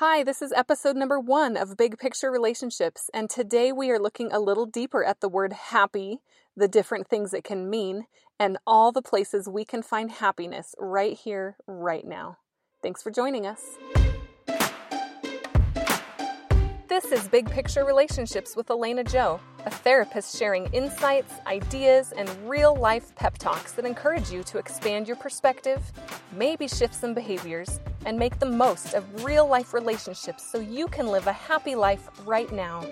Hi, this is episode number one of Big Picture Relationships, and today we are looking a little deeper at the word happy, the different things it can mean, and all the places we can find happiness right here, right now. Thanks for joining us. This is Big Picture Relationships with Elena Joe, a therapist sharing insights, ideas, and real life pep talks that encourage you to expand your perspective, maybe shift some behaviors, and make the most of real life relationships so you can live a happy life right now.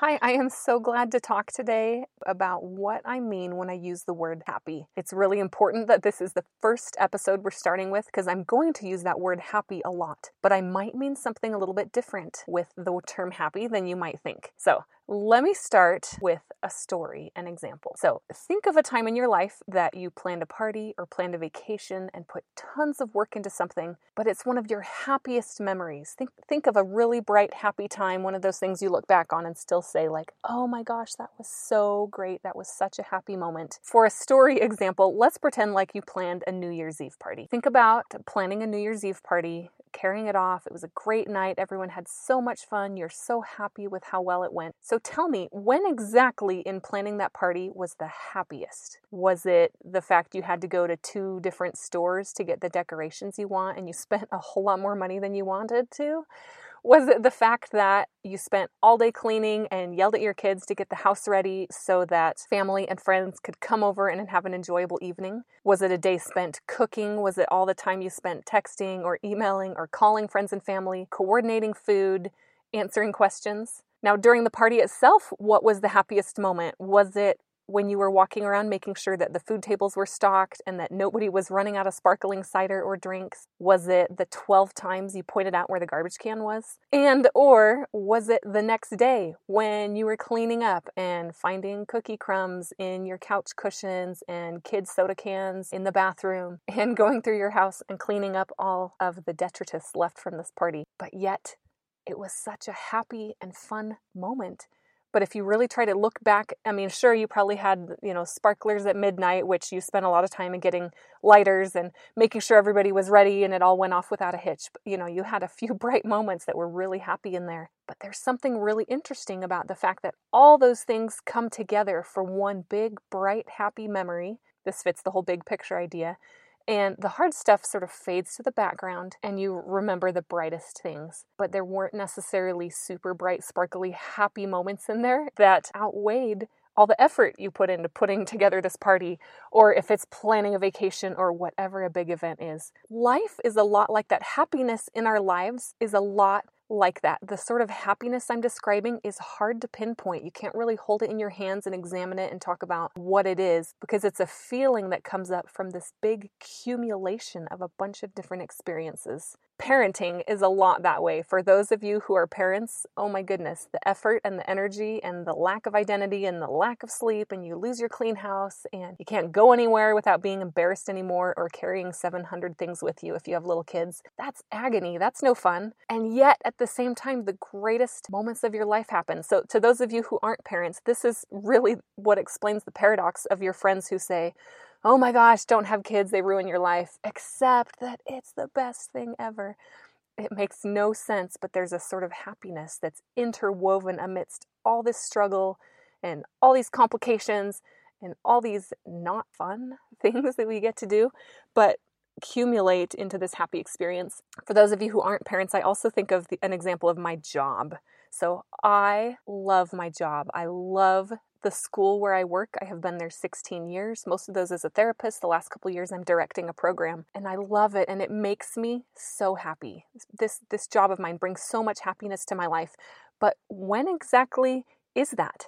Hi, I am so glad to talk today about what I mean when I use the word happy. It's really important that this is the first episode we're starting with because I'm going to use that word happy a lot, but I might mean something a little bit different with the term happy than you might think. So, let me start with a story, an example. So, think of a time in your life that you planned a party or planned a vacation and put tons of work into something, but it's one of your happiest memories. Think think of a really bright happy time, one of those things you look back on and still say like, "Oh my gosh, that was so great. That was such a happy moment." For a story example, let's pretend like you planned a New Year's Eve party. Think about planning a New Year's Eve party carrying it off. It was a great night. Everyone had so much fun. You're so happy with how well it went. So tell me, when exactly in planning that party was the happiest? Was it the fact you had to go to two different stores to get the decorations you want and you spent a whole lot more money than you wanted to? Was it the fact that you spent all day cleaning and yelled at your kids to get the house ready so that family and friends could come over and have an enjoyable evening? Was it a day spent cooking? Was it all the time you spent texting or emailing or calling friends and family, coordinating food, answering questions? Now, during the party itself, what was the happiest moment? Was it when you were walking around making sure that the food tables were stocked and that nobody was running out of sparkling cider or drinks? Was it the 12 times you pointed out where the garbage can was? And or was it the next day when you were cleaning up and finding cookie crumbs in your couch cushions and kids soda cans in the bathroom and going through your house and cleaning up all of the detritus left from this party? But yet it was such a happy and fun moment but if you really try to look back, I mean, sure, you probably had, you know, sparklers at midnight, which you spent a lot of time in getting lighters and making sure everybody was ready and it all went off without a hitch. But, you know, you had a few bright moments that were really happy in there. But there's something really interesting about the fact that all those things come together for one big, bright, happy memory. This fits the whole big picture idea and the hard stuff sort of fades to the background and you remember the brightest things. But there weren't necessarily super bright, sparkly, happy moments in there that outweighed all the effort you put into putting together this party, or if it's planning a vacation or whatever a big event is. Life is a lot like that. Happiness in our lives is a lot like that. The sort of happiness I'm describing is hard to pinpoint. You can't really hold it in your hands and examine it and talk about what it is because it's a feeling that comes up from this big accumulation of a bunch of different experiences parenting is a lot that way. For those of you who are parents, oh my goodness, the effort and the energy and the lack of identity and the lack of sleep, and you lose your clean house and you can't go anywhere without being embarrassed anymore or carrying 700 things with you if you have little kids. That's agony. That's no fun. And yet, at the same time, the greatest moments of your life happen. So, to those of you who aren't parents, this is really what explains the paradox of your friends who say, oh my gosh, don't have kids, they ruin your life, except that it's the best thing ever. It makes no sense, but there's a sort of happiness that's interwoven amidst all this struggle and all these complications and all these not fun things that we get to do, but accumulate into this happy experience. For those of you who aren't parents, I also think of the, an example of my job. So I love my job. I love the school where I work. I have been there 16 years, most of those as a therapist. The last couple years I'm directing a program and I love it and it makes me so happy. This this job of mine brings so much happiness to my life. But when exactly is that?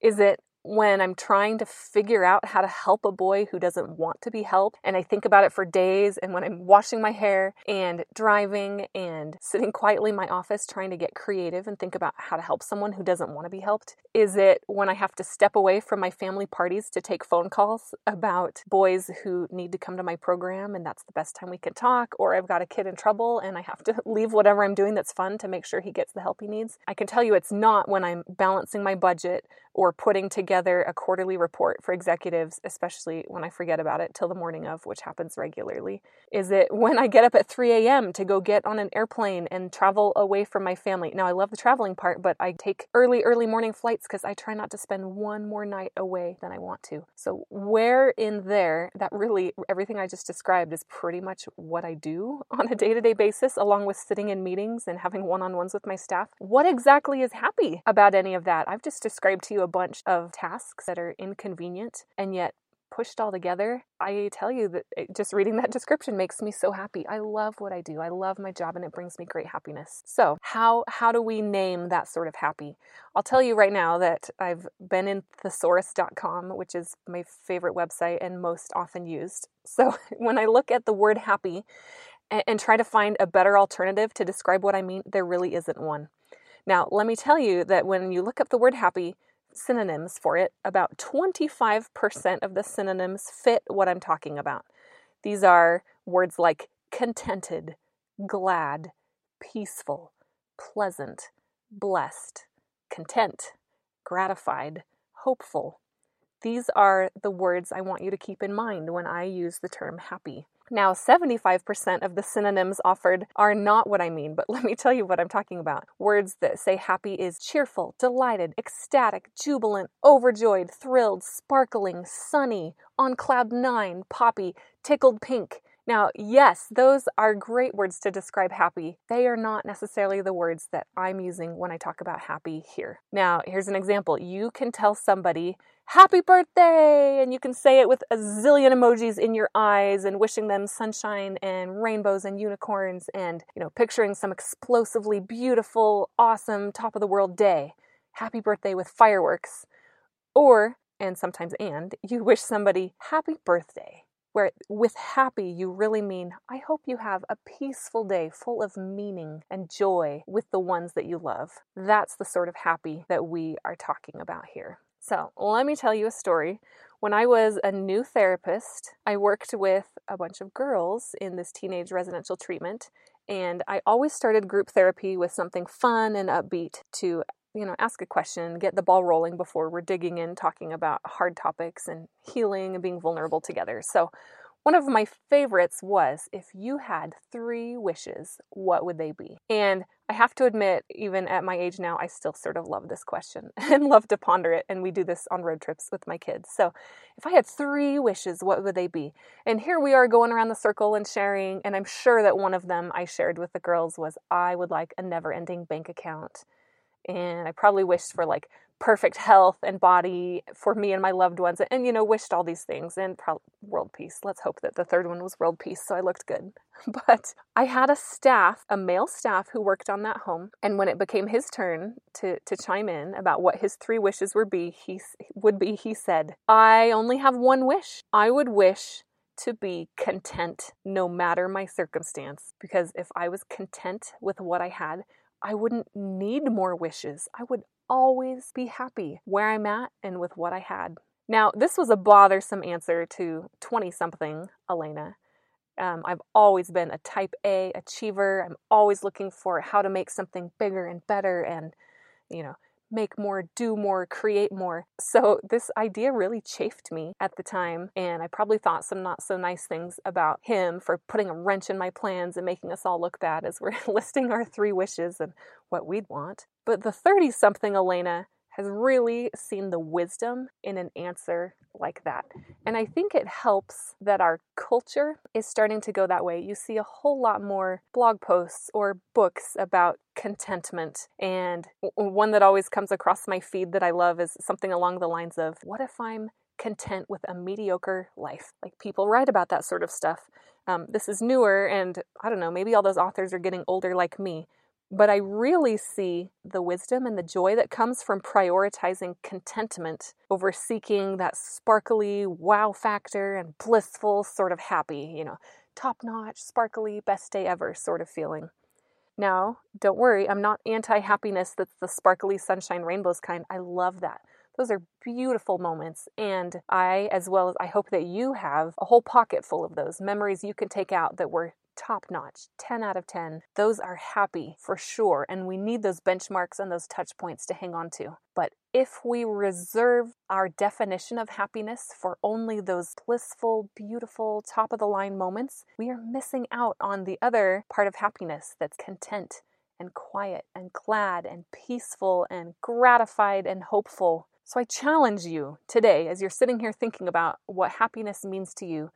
Is it when I'm trying to figure out how to help a boy who doesn't want to be helped. And I think about it for days. And when I'm washing my hair and driving and sitting quietly in my office trying to get creative and think about how to help someone who doesn't want to be helped? Is it when I have to step away from my family parties to take phone calls about boys who need to come to my program and that's the best time we can talk? Or I've got a kid in trouble and I have to leave whatever I'm doing that's fun to make sure he gets the help he needs? I can tell you it's not when I'm balancing my budget or putting together a quarterly report for executives, especially when I forget about it till the morning of, which happens regularly? Is it when I get up at 3 a.m. to go get on an airplane and travel away from my family? Now, I love the traveling part, but I take early, early morning flights because I try not to spend one more night away than I want to. So, where in there, that really, everything I just described is pretty much what I do on a day to day basis, along with sitting in meetings and having one on ones with my staff. What exactly is happy about any of that? I've just described to you a bunch of tasks that are inconvenient and yet pushed all together, I tell you that eh, just reading that description makes me so happy. I love what I do. I love my job and it brings me great happiness. So, how how do we name that sort of happy? I'll tell you right now that I've been in thesaurus.com, which is my favorite website and most often used. So, when I look at the word happy and, and try to find a better alternative to describe what I mean, there really isn't one. Now, let me tell you that when you look up the word happy, synonyms for it, about 25% of the synonyms fit what I'm talking about. These are words like contented, glad, peaceful, pleasant, blessed, content, gratified, hopeful. These are the words I want you to keep in mind when I use the term happy. Now, 75% of the synonyms offered are not what I mean, but let me tell you what I'm talking about. Words that say happy is cheerful, delighted, ecstatic, jubilant, overjoyed, thrilled, sparkling, sunny, on cloud nine, poppy, tickled pink. Now, yes, those are great words to describe happy. They are not necessarily the words that I'm using when I talk about happy here. Now, here's an example. You can tell somebody happy birthday and you can say it with a zillion emojis in your eyes and wishing them sunshine and rainbows and unicorns and you know picturing some explosively beautiful awesome top of the world day happy birthday with fireworks or and sometimes and you wish somebody happy birthday where with happy you really mean I hope you have a peaceful day full of meaning and joy with the ones that you love. That's the sort of happy that we are talking about here. So, let me tell you a story. When I was a new therapist, I worked with a bunch of girls in this teenage residential treatment, and I always started group therapy with something fun and upbeat to, you know, ask a question, get the ball rolling before we're digging in talking about hard topics and healing and being vulnerable together. So, one of my favorites was if you had three wishes, what would they be? And I have to admit, even at my age now, I still sort of love this question and love to ponder it. And we do this on road trips with my kids. So, if I had three wishes, what would they be? And here we are going around the circle and sharing. And I'm sure that one of them I shared with the girls was I would like a never ending bank account. And I probably wished for like perfect health and body for me and my loved ones and you know wished all these things and pro- world peace. Let's hope that the third one was world peace so i looked good. But i had a staff a male staff who worked on that home and when it became his turn to to chime in about what his three wishes would be he would be he said i only have one wish. I would wish to be content no matter my circumstance because if i was content with what i had I wouldn't need more wishes. I would always be happy where I'm at and with what I had. Now, this was a bothersome answer to 20 something Elena. Um, I've always been a type A achiever. I'm always looking for how to make something bigger and better and, you know, make more, do more, create more. So this idea really chafed me at the time, and I probably thought some not so nice things about him for putting a wrench in my plans and making us all look bad as we're listing our three wishes and what we'd want. But the 30 something Elena has really seen the wisdom in an answer like that. And I think it helps that our culture is starting to go that way. You see a whole lot more blog posts or books about contentment. And one that always comes across my feed that I love is something along the lines of What if I'm content with a mediocre life? Like people write about that sort of stuff. Um, this is newer, and I don't know, maybe all those authors are getting older like me. But I really see the wisdom and the joy that comes from prioritizing contentment over seeking that sparkly wow factor and blissful sort of happy, you know, top notch, sparkly, best day ever sort of feeling. Now, don't worry, I'm not anti happiness that's the sparkly sunshine rainbows kind. I love that. Those are beautiful moments. And I, as well as I hope that you have a whole pocket full of those memories you can take out that were top notch, 10 out of 10. Those are happy for sure, and we need those benchmarks and those touch points to hang on to. But if we reserve our definition of happiness for only those blissful, beautiful, top of the line moments, we are missing out on the other part of happiness that's content and quiet and glad and peaceful and gratified and hopeful. So I challenge you today, as you're sitting here thinking about what happiness means to you,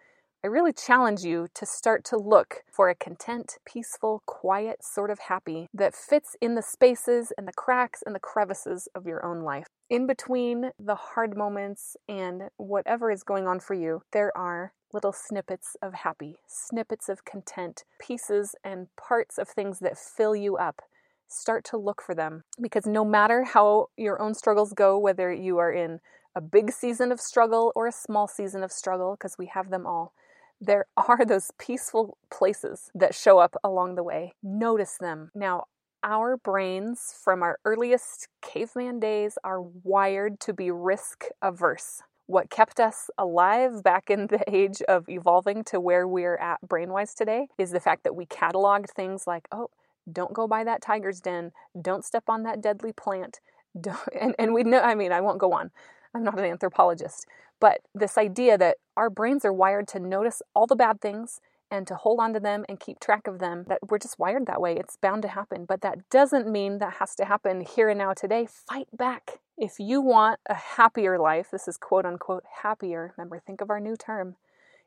I really challenge you to start to look for a content, peaceful, quiet sort of happy that fits in the spaces and the cracks and the crevices of your own life. In between the hard moments and whatever is going on for you, there are little snippets of happy, snippets of content, pieces and parts of things that fill you up. Start to look for them because no matter how your own struggles go, whether you are in a big season of struggle or a small season of struggle, because we have them all, there are those peaceful places that show up along the way. Notice them. Now, our brains from our earliest caveman days are wired to be risk averse. What kept us alive back in the age of evolving to where we're at brainwise today is the fact that we cataloged things like, oh, don't go by that tiger's den, don't step on that deadly plant. Don't, and, and we know, I mean, I won't go on. I'm not an anthropologist, but this idea that our brains are wired to notice all the bad things and to hold on to them and keep track of them, that we're just wired that way. It's bound to happen. But that doesn't mean that has to happen here and now today. Fight back. If you want a happier life, this is quote unquote happier. Remember, think of our new term.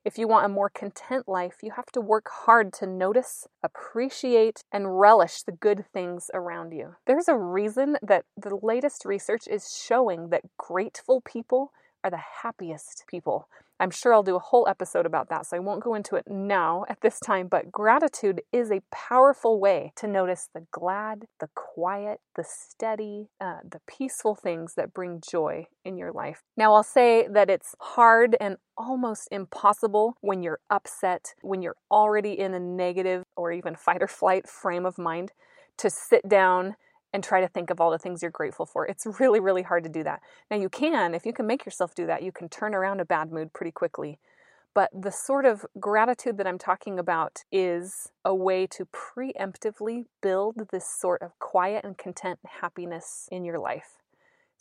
If you want a more content life, you have to work hard to notice, appreciate, and relish the good things around you. There's a reason that the latest research is showing that grateful people are the happiest people. I'm sure I'll do a whole episode about that, so I won't go into it now at this time. But gratitude is a powerful way to notice the glad, the quiet, the steady, uh, the peaceful things that bring joy in your life. Now, I'll say that it's hard and almost impossible when you're upset, when you're already in a negative or even fight or flight frame of mind, to sit down and try to think of all the things you're grateful for. It's really, really hard to do that. Now, you can, if you can make yourself do that, you can turn around a bad mood pretty quickly. But the sort of gratitude that I'm talking about is a way to preemptively build this sort of quiet and content happiness in your life.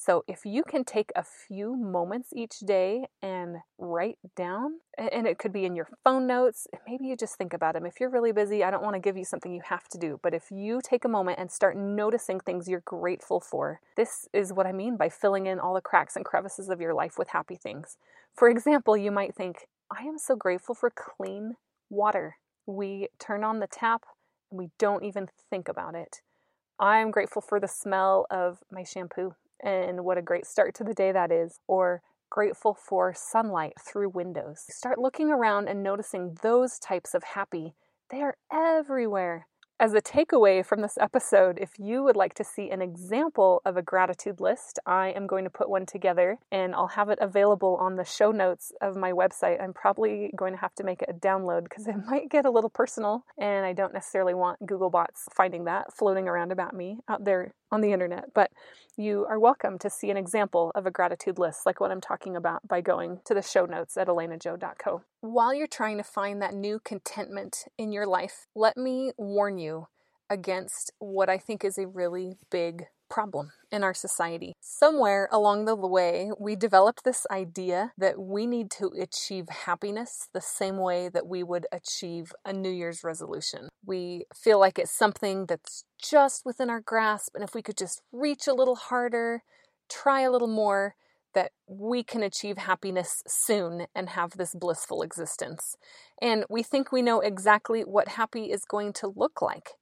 So if you can take a few moments each day and write down, and it could be in your phone notes, maybe you just think about them. If you're really busy, I don't want to give you something you have to do, but if you take a moment and start noticing things you're grateful for, this is what I mean by filling in all the cracks and crevices of your life with happy things. For example, you might think, I am so grateful for clean water. We turn on the tap and we don't even think about it. I'm grateful for the smell of my shampoo and what a great start to the day that is, or grateful for sunlight through windows. Start looking around and noticing those types of happy. They are everywhere. As a takeaway from this episode, if you would like to see an example of a gratitude list, I am going to put one together and I'll have it available on the show notes of my website. I'm probably going to have to make it a download because it might get a little personal and I don't necessarily want Google bots finding that floating around about me out there on the internet. But you are welcome to see an example of a gratitude list like what I'm talking about by going to the show notes at elenajoe.co. While you're trying to find that new contentment in your life, let me warn you against what I think is a really big problem in our society. Somewhere along the way, we developed this idea that we need to achieve happiness the same way that we would achieve a New Year's resolution. We feel like it's something that's just within our grasp, and if we could just reach a little harder, try a little more, that we can achieve happiness soon and have this blissful existence. And we think we know exactly what happy is going to look like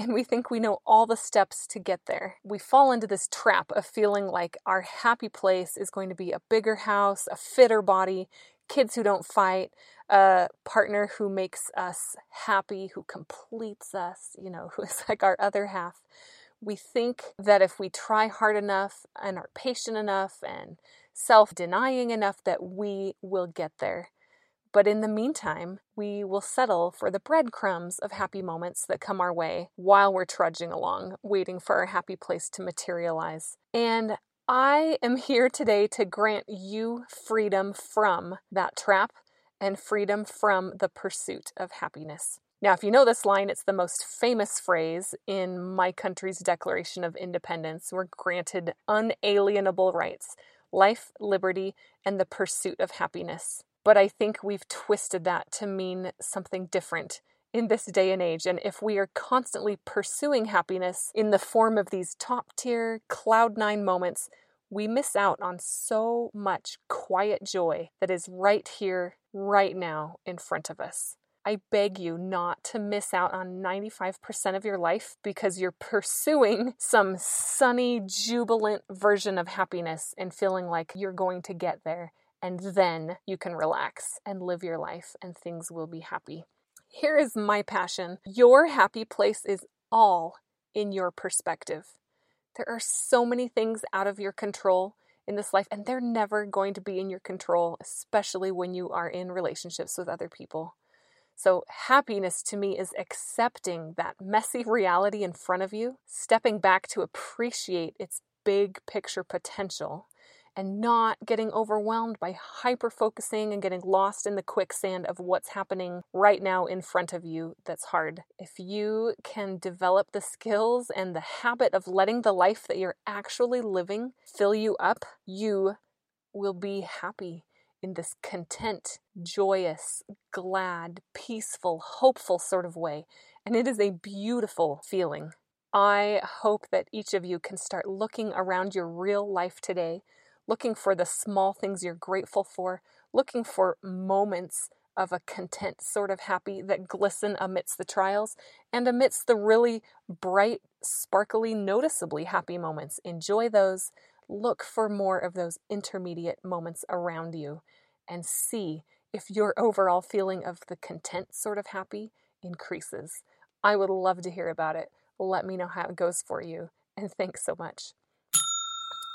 and we think we know all the steps to get there. We fall into this trap of feeling like our happy place is going to be a bigger house, a fitter body, kids who don't fight, a partner who makes us happy, who completes us, you know, who is like our other half. We think that if we try hard enough and are patient enough and self denying enough, that we will get there. But in the meantime, we will settle for the breadcrumbs of happy moments that come our way while we're trudging along, waiting for our happy place to materialize. And I am here today to grant you freedom from that trap and freedom from the pursuit of happiness. Now, if you know this line, it's the most famous phrase in my country's Declaration of Independence. We're granted unalienable rights life, liberty, and the pursuit of happiness. But I think we've twisted that to mean something different in this day and age. And if we are constantly pursuing happiness in the form of these top tier cloud nine moments, we miss out on so much quiet joy that is right here, right now, in front of us. I beg you not to miss out on 95% of your life because you're pursuing some sunny, jubilant version of happiness and feeling like you're going to get there. And then you can relax and live your life, and things will be happy. Here is my passion your happy place is all in your perspective. There are so many things out of your control in this life, and they're never going to be in your control, especially when you are in relationships with other people. So, happiness to me is accepting that messy reality in front of you, stepping back to appreciate its big picture potential, and not getting overwhelmed by hyper focusing and getting lost in the quicksand of what's happening right now in front of you that's hard. If you can develop the skills and the habit of letting the life that you're actually living fill you up, you will be happy in this content, joyous, glad, peaceful, hopeful sort of way. And it is a beautiful feeling. I hope that each of you can start looking around your real life today, looking for the small things you're grateful for, looking for moments of a content sort of happy that glisten amidst the trials and amidst the really bright, sparkly, noticeably happy moments. Enjoy those look for more of those intermediate moments around you and see if your overall feeling of the content sort of happy increases. I would love to hear about it. Let me know how it goes for you. And thanks so much.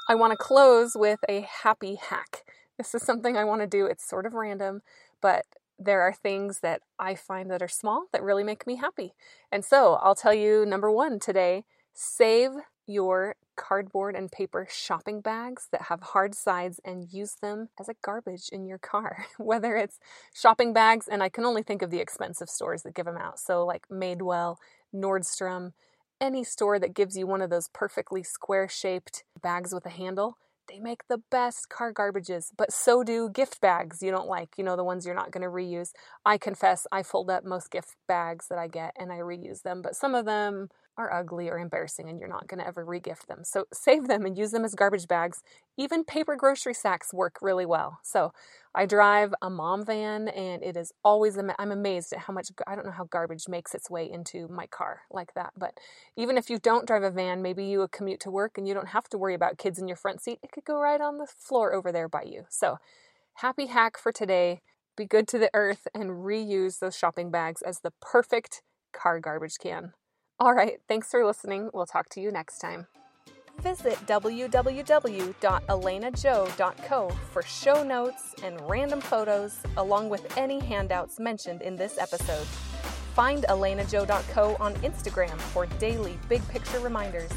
I want to close with a happy hack. This is something I want to do. It's sort of random, but there are things that I find that are small that really make me happy. And so I'll tell you number one today save your cardboard and paper shopping bags that have hard sides and use them as a garbage in your car. Whether it's shopping bags, and I can only think of the expensive stores that give them out. So, like Madewell, Nordstrom, any store that gives you one of those perfectly square shaped bags with a handle. They make the best car garbages, but so do gift bags you don't like, you know, the ones you're not going to reuse. I confess I fold up most gift bags that I get and I reuse them, but some of them are ugly or embarrassing and you're not going to ever regift them. So save them and use them as garbage bags. Even paper grocery sacks work really well. So I drive a mom van and it is always, I'm amazed at how much, I don't know how garbage makes its way into my car like that. But even if you don't drive a van, maybe you commute to work and you don't have to worry about kids in your front seat, it could go right on the floor over there by you. So happy hack for today. Be good to the earth and reuse those shopping bags as the perfect car garbage can. All right, thanks for listening. We'll talk to you next time. Visit www.elenajoe.co for show notes and random photos, along with any handouts mentioned in this episode. Find elenajoe.co on Instagram for daily big picture reminders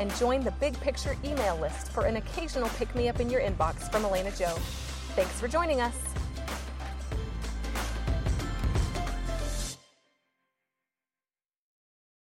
and join the big picture email list for an occasional pick me up in your inbox from Elena Joe. Thanks for joining us.